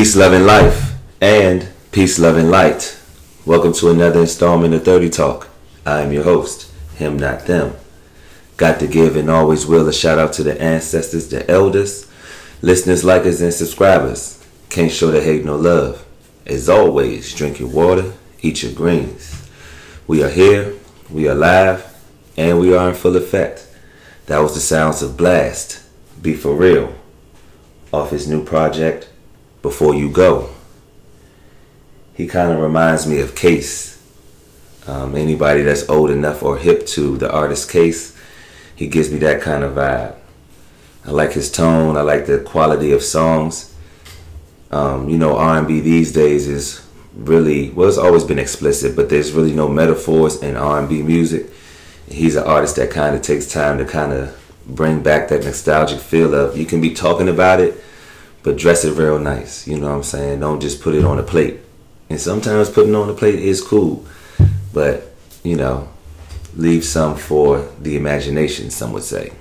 Peace, love, and life, and peace, love, and light. Welcome to another installment of 30 Talk. I am your host, him, not them. Got to give and always will a shout out to the ancestors, the elders, listeners, likers, and subscribers. Can't show the hate no love. As always, drink your water, eat your greens. We are here, we are live, and we are in full effect. That was the sounds of Blast, Be For Real, off his new project, Before You Go. He kind of reminds me of Case. Um, anybody that's old enough or hip to the artist Case, he gives me that kind of vibe. I like his tone. I like the quality of songs. Um, you know, R&B these days is really well. It's always been explicit, but there's really no metaphors in R&B music. He's an artist that kind of takes time to kind of bring back that nostalgic feel of you can be talking about it, but dress it real nice. You know what I'm saying? Don't just put it on a plate. And sometimes putting on a plate is cool, but you know, leave some for the imagination. Some would say.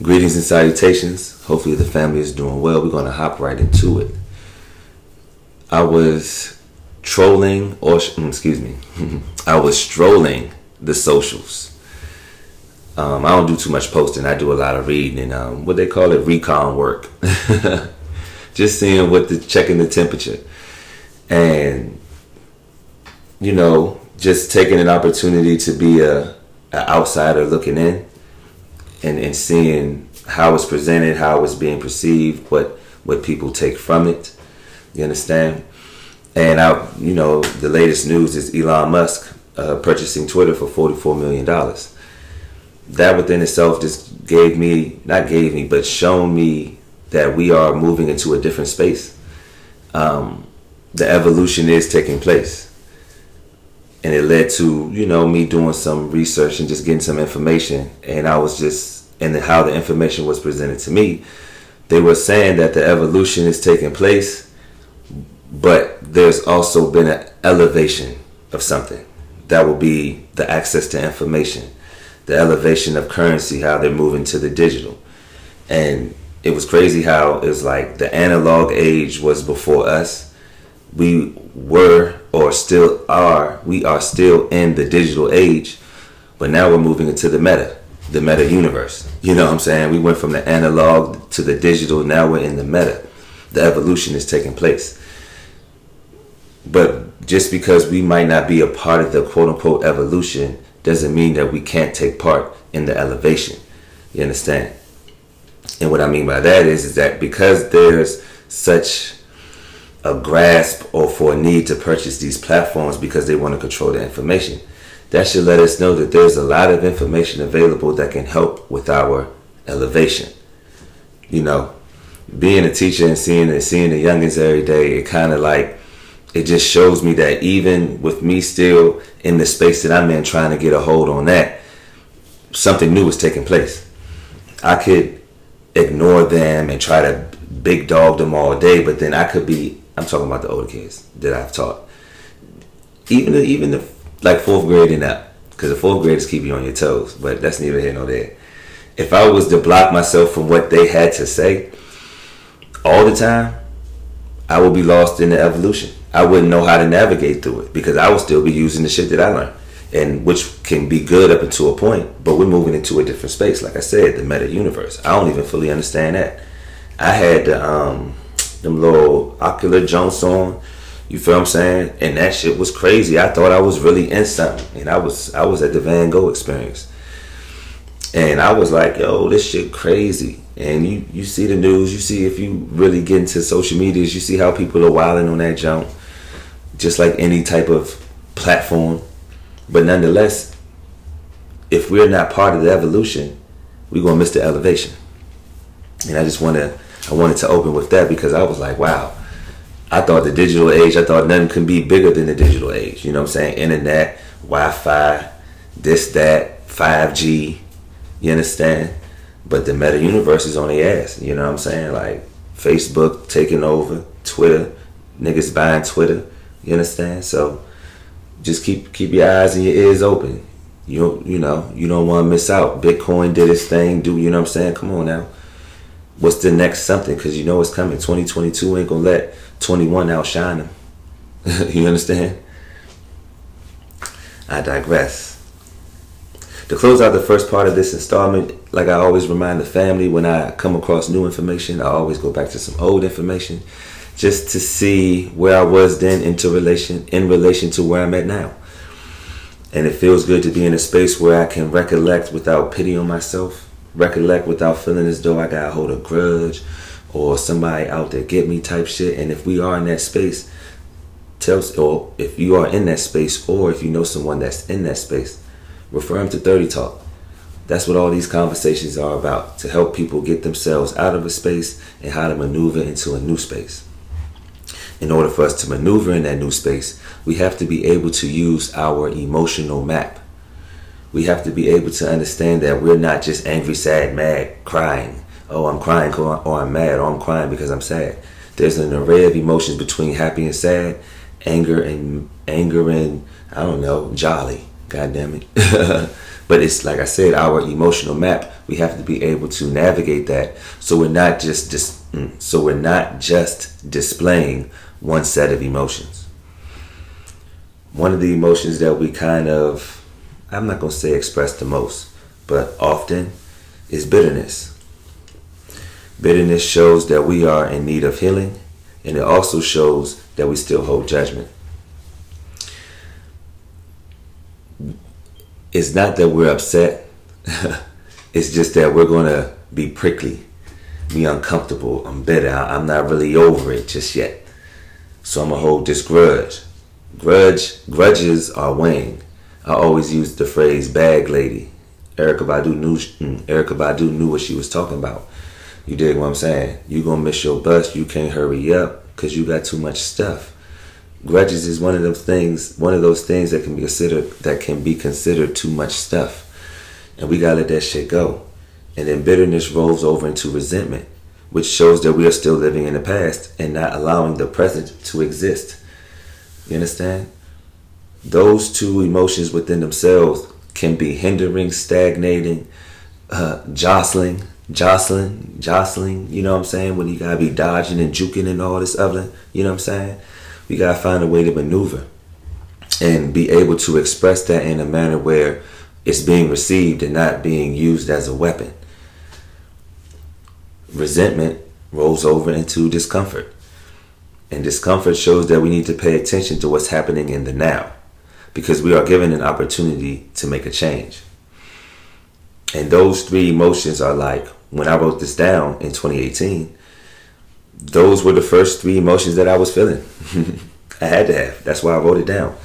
Greetings and salutations. Hopefully the family is doing well. We're gonna hop right into it. I was trolling, or mm, excuse me, I was strolling the socials. Um, I don't do too much posting. I do a lot of reading and um, what they call it recon work. Just seeing what the checking the temperature, and you know, just taking an opportunity to be a, a outsider looking in, and and seeing how it's presented, how it's being perceived, what what people take from it. You understand? And I, you know, the latest news is Elon Musk uh, purchasing Twitter for $44 million. That within itself just gave me, not gave me, but shown me that we are moving into a different space. Um, the evolution is taking place. And it led to, you know, me doing some research and just getting some information. And I was just, and how the information was presented to me, they were saying that the evolution is taking place, but there's also been an elevation of something that will be the access to information, the elevation of currency, how they're moving to the digital. And it was crazy how it was like the analog age was before us. We were or still are, we are still in the digital age, but now we're moving into the meta, the meta universe. You know what I'm saying? We went from the analog to the digital, now we're in the meta. The evolution is taking place. But just because we might not be a part of the quote unquote evolution doesn't mean that we can't take part in the elevation. You understand? And what I mean by that is, is that because there's such a grasp or for a need to purchase these platforms because they want to control the information, that should let us know that there's a lot of information available that can help with our elevation. You know, being a teacher and seeing and seeing the youngins every day, it kind of like it just shows me that even with me still in the space that I'm in trying to get a hold on that, something new is taking place. I could ignore them and try to big dog them all day, but then I could be I'm talking about the older kids that I've taught. Even the, even the like fourth grade and up, because the fourth graders keep you on your toes, but that's neither here nor there. If I was to block myself from what they had to say all the time, I would be lost in the evolution. I wouldn't know how to navigate through it because I would still be using the shit that I learned, and which can be good up until a point. But we're moving into a different space. Like I said, the meta universe. I don't even fully understand that. I had the, um, them little Oculus jumps on. You feel what I'm saying? And that shit was crazy. I thought I was really in something, and I was I was at the Van Gogh experience, and I was like, yo, this shit crazy. And you you see the news, you see if you really get into social medias, you see how people are wilding on that jump just like any type of platform. But nonetheless, if we're not part of the evolution, we're gonna miss the elevation. And I just wanna I wanted to open with that because I was like, wow, I thought the digital age, I thought nothing can be bigger than the digital age. You know what I'm saying? Internet, Wi-Fi, this, that, 5G, you understand? But the meta universe is on the ass, you know what I'm saying? Like Facebook taking over, Twitter, niggas buying Twitter. You understand? So just keep keep your eyes and your ears open. You you know you don't want to miss out. Bitcoin did its thing. Do you know what I'm saying? Come on now. what's the next something? Because you know it's coming. 2022 ain't gonna let 21 outshine them. you understand? I digress. To close out the first part of this installment, like I always remind the family when I come across new information, I always go back to some old information just to see where I was then into relation in relation to where I'm at now. And it feels good to be in a space where I can recollect without pity on myself, recollect without feeling as though I got a hold of grudge or somebody out there get me type shit. And if we are in that space, tell or if you are in that space or if you know someone that's in that space, refer them to 30 Talk. That's what all these conversations are about to help people get themselves out of a space and how to maneuver into a new space. In order for us to maneuver in that new space, we have to be able to use our emotional map. We have to be able to understand that we're not just angry, sad, mad, crying. Oh, I'm crying or I'm mad or I'm crying because I'm sad. There's an array of emotions between happy and sad, anger and anger and I don't know, jolly. God damn it. but it's like I said, our emotional map. We have to be able to navigate that, so we're not just dis- mm, so we're not just displaying one set of emotions one of the emotions that we kind of, I'm not going to say express the most, but often is bitterness. Bitterness shows that we are in need of healing, and it also shows that we still hold judgment. It's not that we're upset, it's just that we're going to be prickly, be uncomfortable. I'm bitter. I'm not really over it just yet. So I'm going to hold this grudge. Grudge grudges are weighing. I always use the phrase "bag lady." Erykah Badu knew mm, Erykah Badu knew what she was talking about. You dig what I'm saying? You gonna miss your bus. You can't hurry up because you got too much stuff. Grudges is one of those things. One of those things that can be considered that can be considered too much stuff, and we gotta let that shit go. And then bitterness rolls over into resentment, which shows that we are still living in the past and not allowing the present to exist. You understand? Those two emotions within themselves can be hindering, stagnating, uh, jostling, jostling, jostling. You know what I'm saying? When you gotta be dodging and juking and all this other. You know what I'm saying? We gotta find a way to maneuver and be able to express that in a manner where it's being received and not being used as a weapon. Resentment rolls over into discomfort. And discomfort shows that we need to pay attention to what's happening in the now because we are given an opportunity to make a change. And those three emotions are like, when I wrote this down in 2018, those were the first three emotions that I was feeling. I had to have. That's why I wrote it down.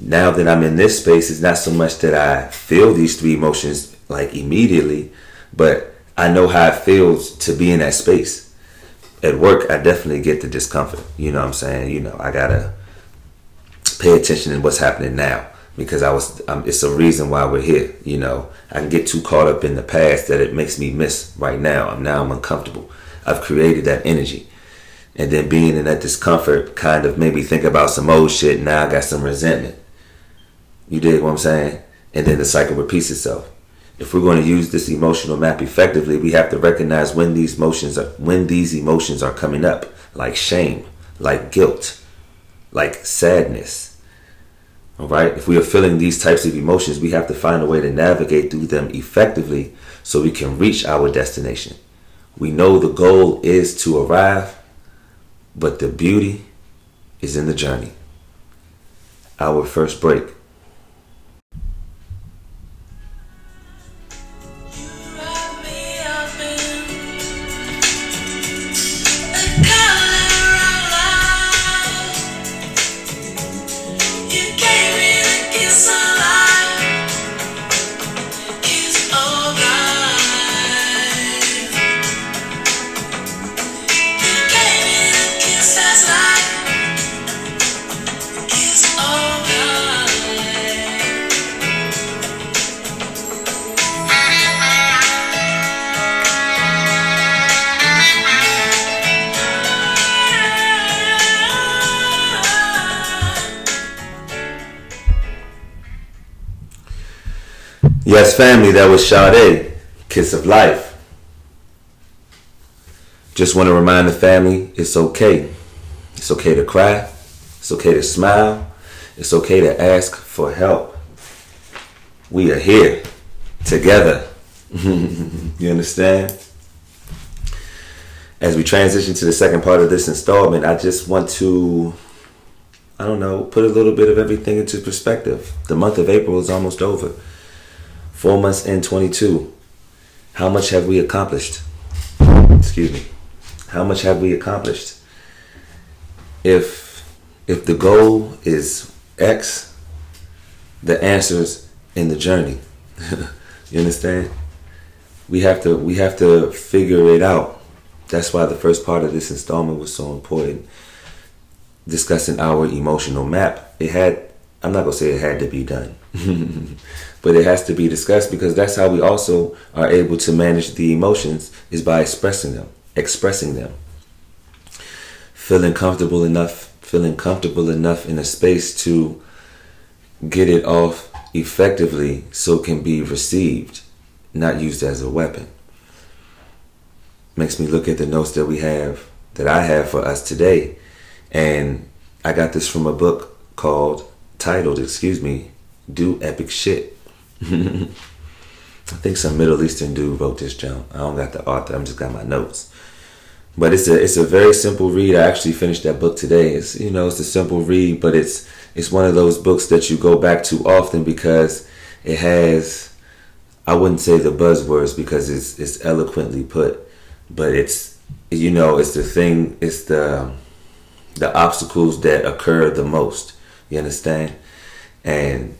Now that I'm in this space, it's not so much that I feel these three emotions like immediately, but I know how it feels to be in that space at work, I definitely get the discomfort. You know what I'm saying? You know, I gotta pay attention to what's happening now because I was. Um, it's a reason why we're here. You know, I can get too caught up in the past that it makes me miss right now. I'm now I'm uncomfortable. I've created that energy, and then being in that discomfort kind of made me think about some old shit. Now I got some resentment. You dig what I'm saying? And then the cycle repeats itself if we're going to use this emotional map effectively, we have to recognize when these emotions are when these emotions are coming up, like shame, like guilt, like sadness. All right? If we are feeling these types of emotions, we have to find a way to navigate through them effectively so we can reach our destination. We know the goal is to arrive, but the beauty is in the journey. Our first break. Family, that was Sade, Kiss of Life. Just want to remind the family it's okay. It's okay to cry. It's okay to smile. It's okay to ask for help. We are here together. you understand? As we transition to the second part of this installment, I just want to, I don't know, put a little bit of everything into perspective. The month of April is almost over. Four months in 22. How much have we accomplished? Excuse me. How much have we accomplished? If if the goal is X, the answer's in the journey. you understand? We have to we have to figure it out. That's why the first part of this installment was so important. Discussing our emotional map. It had I'm not gonna say it had to be done. but it has to be discussed because that's how we also are able to manage the emotions is by expressing them expressing them. Feeling comfortable enough feeling comfortable enough in a space to get it off effectively so it can be received not used as a weapon. Makes me look at the notes that we have that I have for us today. And I got this from a book called titled excuse me do epic shit I think some Middle Eastern dude wrote this jump. I don't got the author. I'm just got my notes. But it's a it's a very simple read. I actually finished that book today. It's you know it's a simple read, but it's it's one of those books that you go back to often because it has I wouldn't say the buzzwords because it's it's eloquently put, but it's you know it's the thing it's the the obstacles that occur the most. You understand? And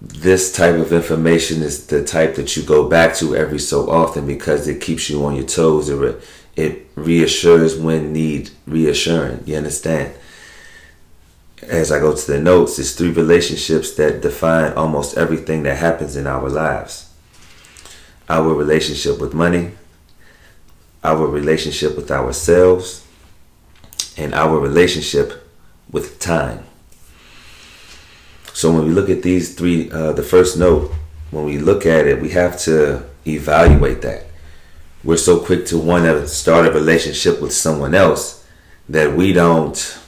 this type of information is the type that you go back to every so often because it keeps you on your toes. It, it reassures when need reassuring. You understand? As I go to the notes, it's three relationships that define almost everything that happens in our lives our relationship with money, our relationship with ourselves, and our relationship with time. So when we look at these three, uh, the first note, when we look at it, we have to evaluate that. We're so quick to want to start a relationship with someone else that we don't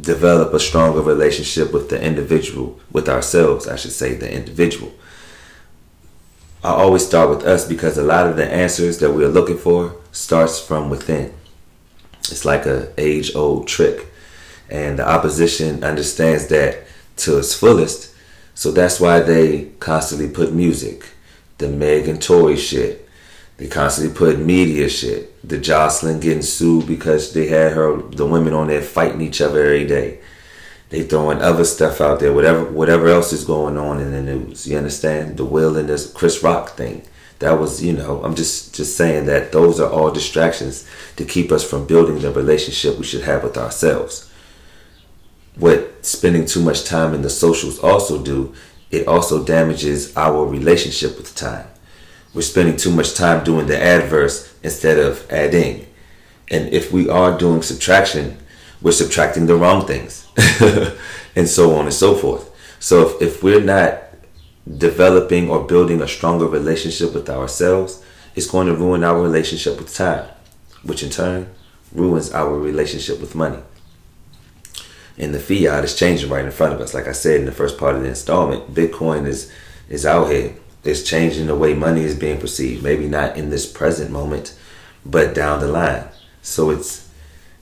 develop a stronger relationship with the individual, with ourselves, I should say, the individual. I always start with us because a lot of the answers that we're looking for starts from within. It's like a age old trick. And the opposition understands that to its fullest. So that's why they constantly put music, the Meg and Tory shit. They constantly put media shit. The Jocelyn getting sued because they had her the women on there fighting each other every day. They throwing other stuff out there, whatever whatever else is going on in the news. You understand? The Will and this Chris Rock thing. That was, you know, I'm just just saying that those are all distractions to keep us from building the relationship we should have with ourselves what spending too much time in the socials also do, it also damages our relationship with time. We're spending too much time doing the adverse instead of adding. And if we are doing subtraction, we're subtracting the wrong things. and so on and so forth. So if, if we're not developing or building a stronger relationship with ourselves, it's going to ruin our relationship with time, which in turn ruins our relationship with money and the fiat is changing right in front of us. Like I said in the first part of the installment, Bitcoin is is out here. It's changing the way money is being perceived. Maybe not in this present moment, but down the line. So it's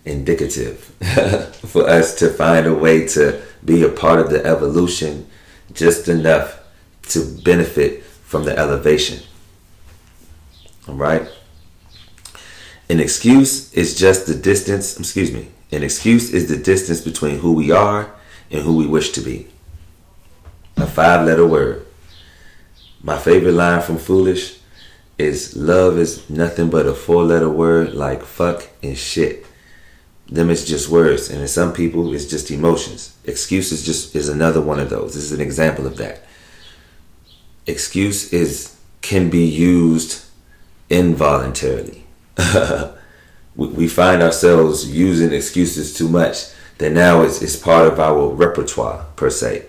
indicative for us to find a way to be a part of the evolution just enough to benefit from the elevation. All right? An excuse is just the distance, excuse me, an excuse is the distance between who we are and who we wish to be. A five letter word. My favorite line from Foolish is love is nothing but a four letter word like fuck and shit. Them is just words, and in some people it's just emotions. Excuse is just is another one of those. This is an example of that. Excuse is can be used involuntarily. we find ourselves using excuses too much that now it's, it's part of our repertoire per se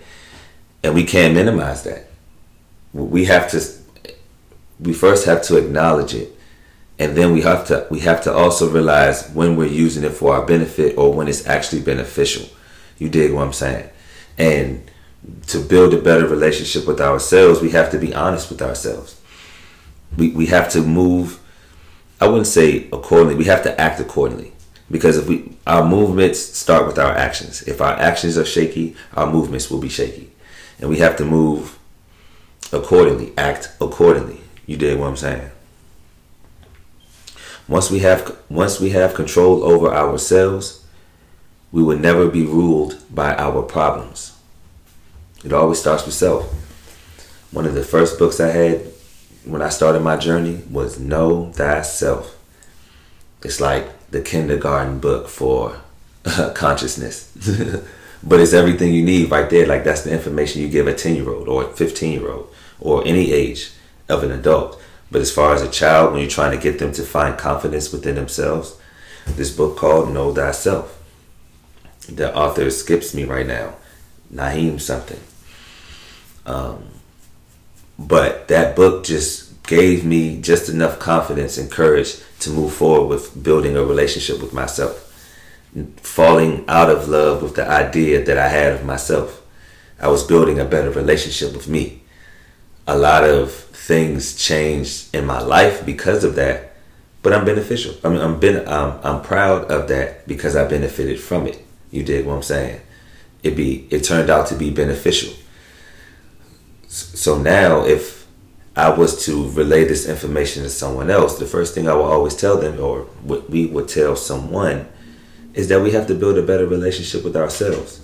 and we can't minimize that we have to we first have to acknowledge it and then we have to we have to also realize when we're using it for our benefit or when it's actually beneficial. You dig what I'm saying? And to build a better relationship with ourselves, we have to be honest with ourselves. We we have to move I wouldn't say accordingly, we have to act accordingly. Because if we our movements start with our actions. If our actions are shaky, our movements will be shaky. And we have to move accordingly, act accordingly. You dig what I'm saying? Once we have once we have control over ourselves, we will never be ruled by our problems. It always starts with self. One of the first books I had when I started my journey was Know Thyself. It's like the kindergarten book for consciousness. but it's everything you need right there. Like that's the information you give a 10 year old or a 15 year old or any age of an adult. But as far as a child, when you're trying to get them to find confidence within themselves, this book called Know Thyself. The author skips me right now, Naheem something. Um, but that book just gave me just enough confidence and courage to move forward with building a relationship with myself, falling out of love with the idea that I had of myself. I was building a better relationship with me. A lot of things changed in my life because of that, but I'm beneficial. I mean, I'm been I'm, I'm proud of that because I benefited from it. You dig what I'm saying? It be it turned out to be beneficial. So now, if I was to relay this information to someone else, the first thing I will always tell them, or what we would tell someone, is that we have to build a better relationship with ourselves,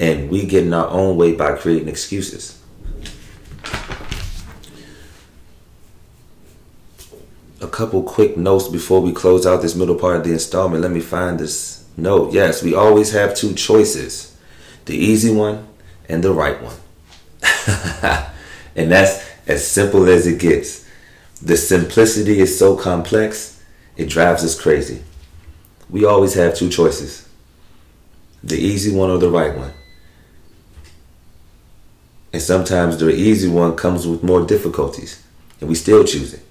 and we get in our own way by creating excuses. a couple quick notes before we close out this middle part of the installment. Let me find this note. Yes, we always have two choices the easy one and the right one. and that's as simple as it gets. The simplicity is so complex, it drives us crazy. We always have two choices the easy one or the right one. And sometimes the easy one comes with more difficulties, and we still choose it.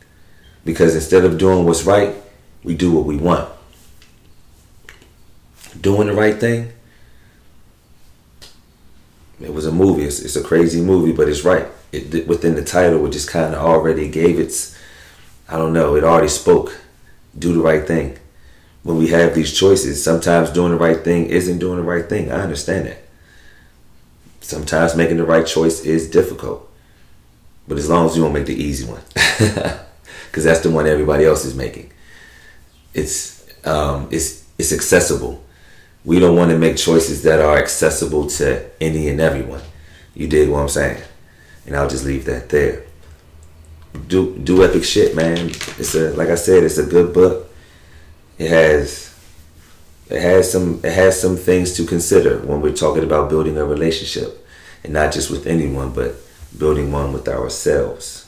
Because instead of doing what's right, we do what we want. Doing the right thing. It was a movie. It's, it's a crazy movie, but it's right. It, within the title, it just kind of already gave its, I don't know, it already spoke. Do the right thing. When we have these choices, sometimes doing the right thing isn't doing the right thing. I understand that. Sometimes making the right choice is difficult. But as long as you don't make the easy one. because that's the one everybody else is making. It's um, it's it's accessible. We don't want to make choices that are accessible to any and everyone. You dig what I'm saying? And I'll just leave that there. Do do epic shit, man. It's a like I said, it's a good book. It has it has some it has some things to consider when we're talking about building a relationship, and not just with anyone, but building one with ourselves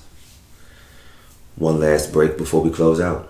one last break before we close out.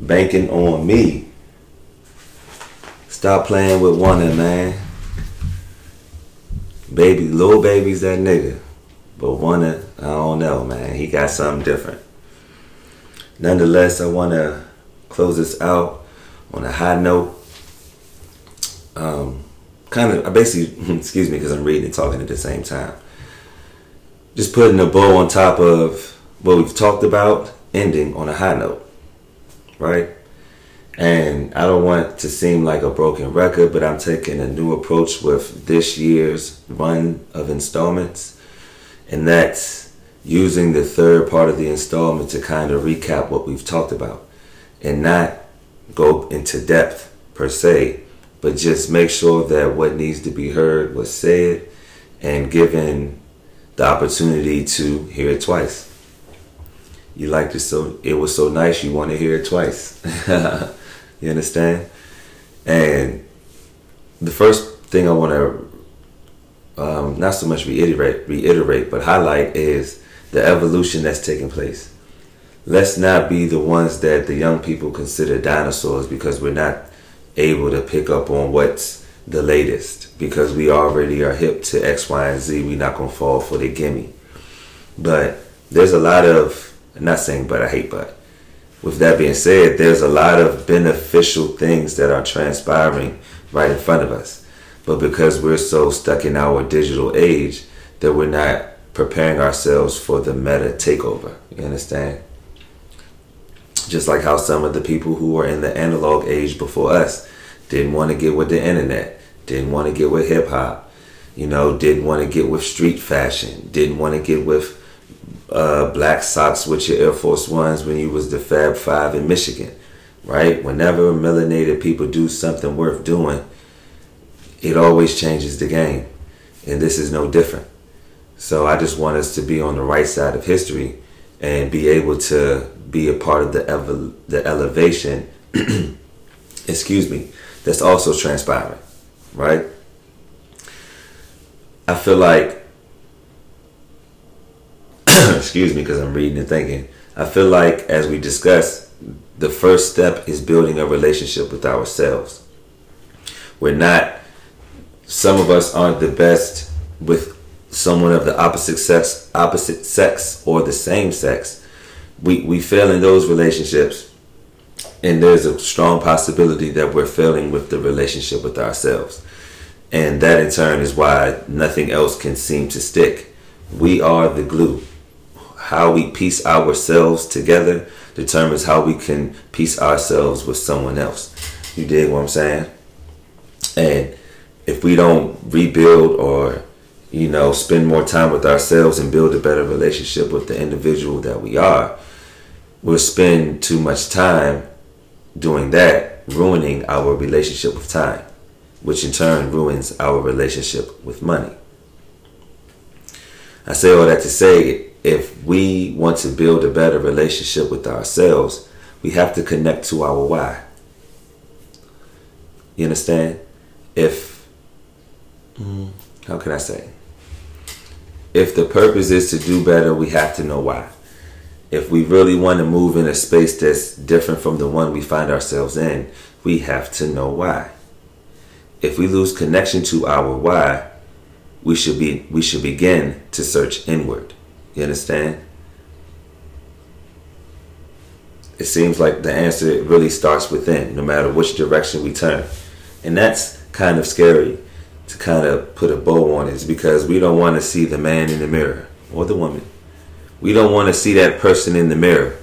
banking on me. Stop playing with one Wunna, man. Baby, Lil Baby's that nigga. But Wunna, I don't know, man. He got something different. Nonetheless, I want to close this out on a high note. Um, kind of, I basically, excuse me, because I'm reading and talking at the same time. Just putting a bow on top of what we've talked about ending on a high note, right? And I don't want to seem like a broken record, but I'm taking a new approach with this year's run of installments. And that's using the third part of the installment to kind of recap what we've talked about and not go into depth per se, but just make sure that what needs to be heard was said and given the opportunity to hear it twice. You liked it so it was so nice you want to hear it twice. you understand? And the first thing I want to um, not so much reiterate, reiterate, but highlight is the evolution that's taking place. Let's not be the ones that the young people consider dinosaurs because we're not able to pick up on what's the latest because we already are hip to X, Y, and Z. We're not gonna fall for the gimme. But there's a lot of not saying but I hate but. With that being said, there's a lot of beneficial things that are transpiring right in front of us. But because we're so stuck in our digital age that we're not preparing ourselves for the meta takeover. You understand? Just like how some of the people who were in the analog age before us didn't want to get with the internet, didn't want to get with hip hop, you know, didn't want to get with street fashion, didn't want to get with uh, black socks with your Air Force Ones when you was the Fab Five in Michigan, right? Whenever melanated people do something worth doing, it always changes the game, and this is no different. So I just want us to be on the right side of history and be able to be a part of the evo- the elevation. excuse me. That's also transpiring, right? I feel like, excuse me, because I'm reading and thinking. I feel like, as we discussed, the first step is building a relationship with ourselves. We're not. Some of us aren't the best with someone of the opposite sex, opposite sex or the same sex, we we fail in those relationships, and there's a strong possibility that we're failing with the relationship with ourselves, and that in turn is why nothing else can seem to stick. We are the glue. How we piece ourselves together determines how we can piece ourselves with someone else. You dig what I'm saying? And if we don't rebuild or you know, spend more time with ourselves and build a better relationship with the individual that we are, we'll spend too much time doing that, ruining our relationship with time, which in turn ruins our relationship with money. I say all that to say if we want to build a better relationship with ourselves, we have to connect to our why. You understand? If, how can I say? if the purpose is to do better, we have to know why. If we really want to move in a space that's different from the one we find ourselves in, we have to know why. If we lose connection to our why, we should be we should begin to search inward. You understand? It seems like the answer really starts within, no matter which direction we turn. And that's kind of scary to kind of put a bow on it is because we don't want to see the man in the mirror or the woman. We don't want to see that person in the mirror.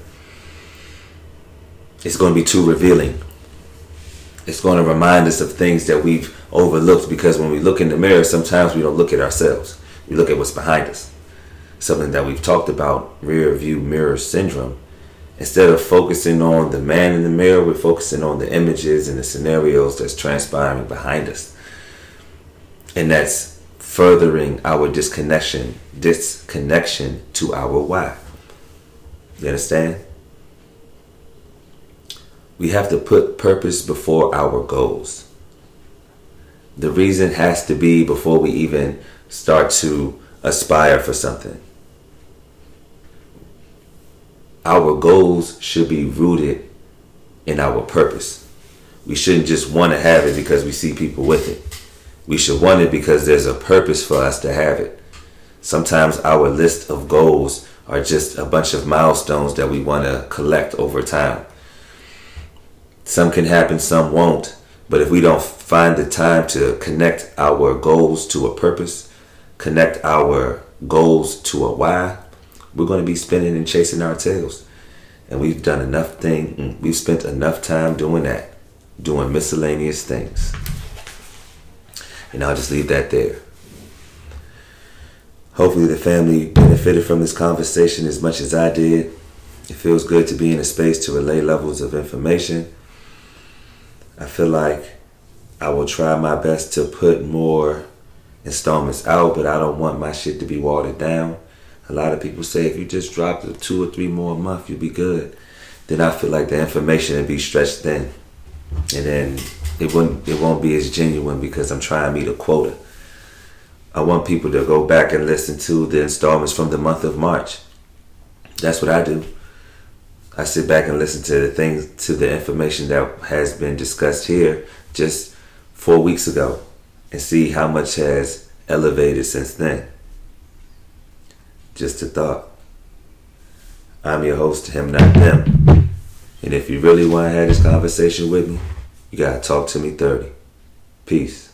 It's going to be too revealing. It's going to remind us of things that we've overlooked because when we look in the mirror, sometimes we don't look at ourselves. We look at what's behind us. Something that we've talked about, rear view mirror syndrome. Instead of focusing on the man in the mirror, we're focusing on the images and the scenarios that's transpiring behind us. And that's furthering our disconnection disconnection to our why. You understand? We have to put purpose before our goals. The reason has to be before we even start to aspire for something our goals should be rooted in our purpose we shouldn't just want to have it because we see people with it we should want it because there's a purpose for us to have it. Sometimes our list of goals are just a bunch of milestones that we want to collect over time. Some can happen, some won't. But if we don't find the time to connect our goals to a purpose, connect our goals to a why, we're going to be spinning and chasing our tails. And we've done enough thing, mm, we've spent enough time doing that, doing miscellaneous things. And I'll just leave that there. Hopefully, the family benefited from this conversation as much as I did. It feels good to be in a space to relay levels of information. I feel like I will try my best to put more installments out, but I don't want my shit to be watered down. A lot of people say if you just drop two or three more a month, you'll be good. Then I feel like the information will be stretched thin, and then it won't it won't be as genuine because I'm trying to meet a quota. I want people to go back and listen to the installments from the month of March. That's what I do. I sit back and listen to the things to the information that has been discussed here just four weeks ago and see how much has elevated since then. Just a thought. I'm your host, him, not them. And if you really want to have this conversation with me, you gotta talk to me 30. Peace.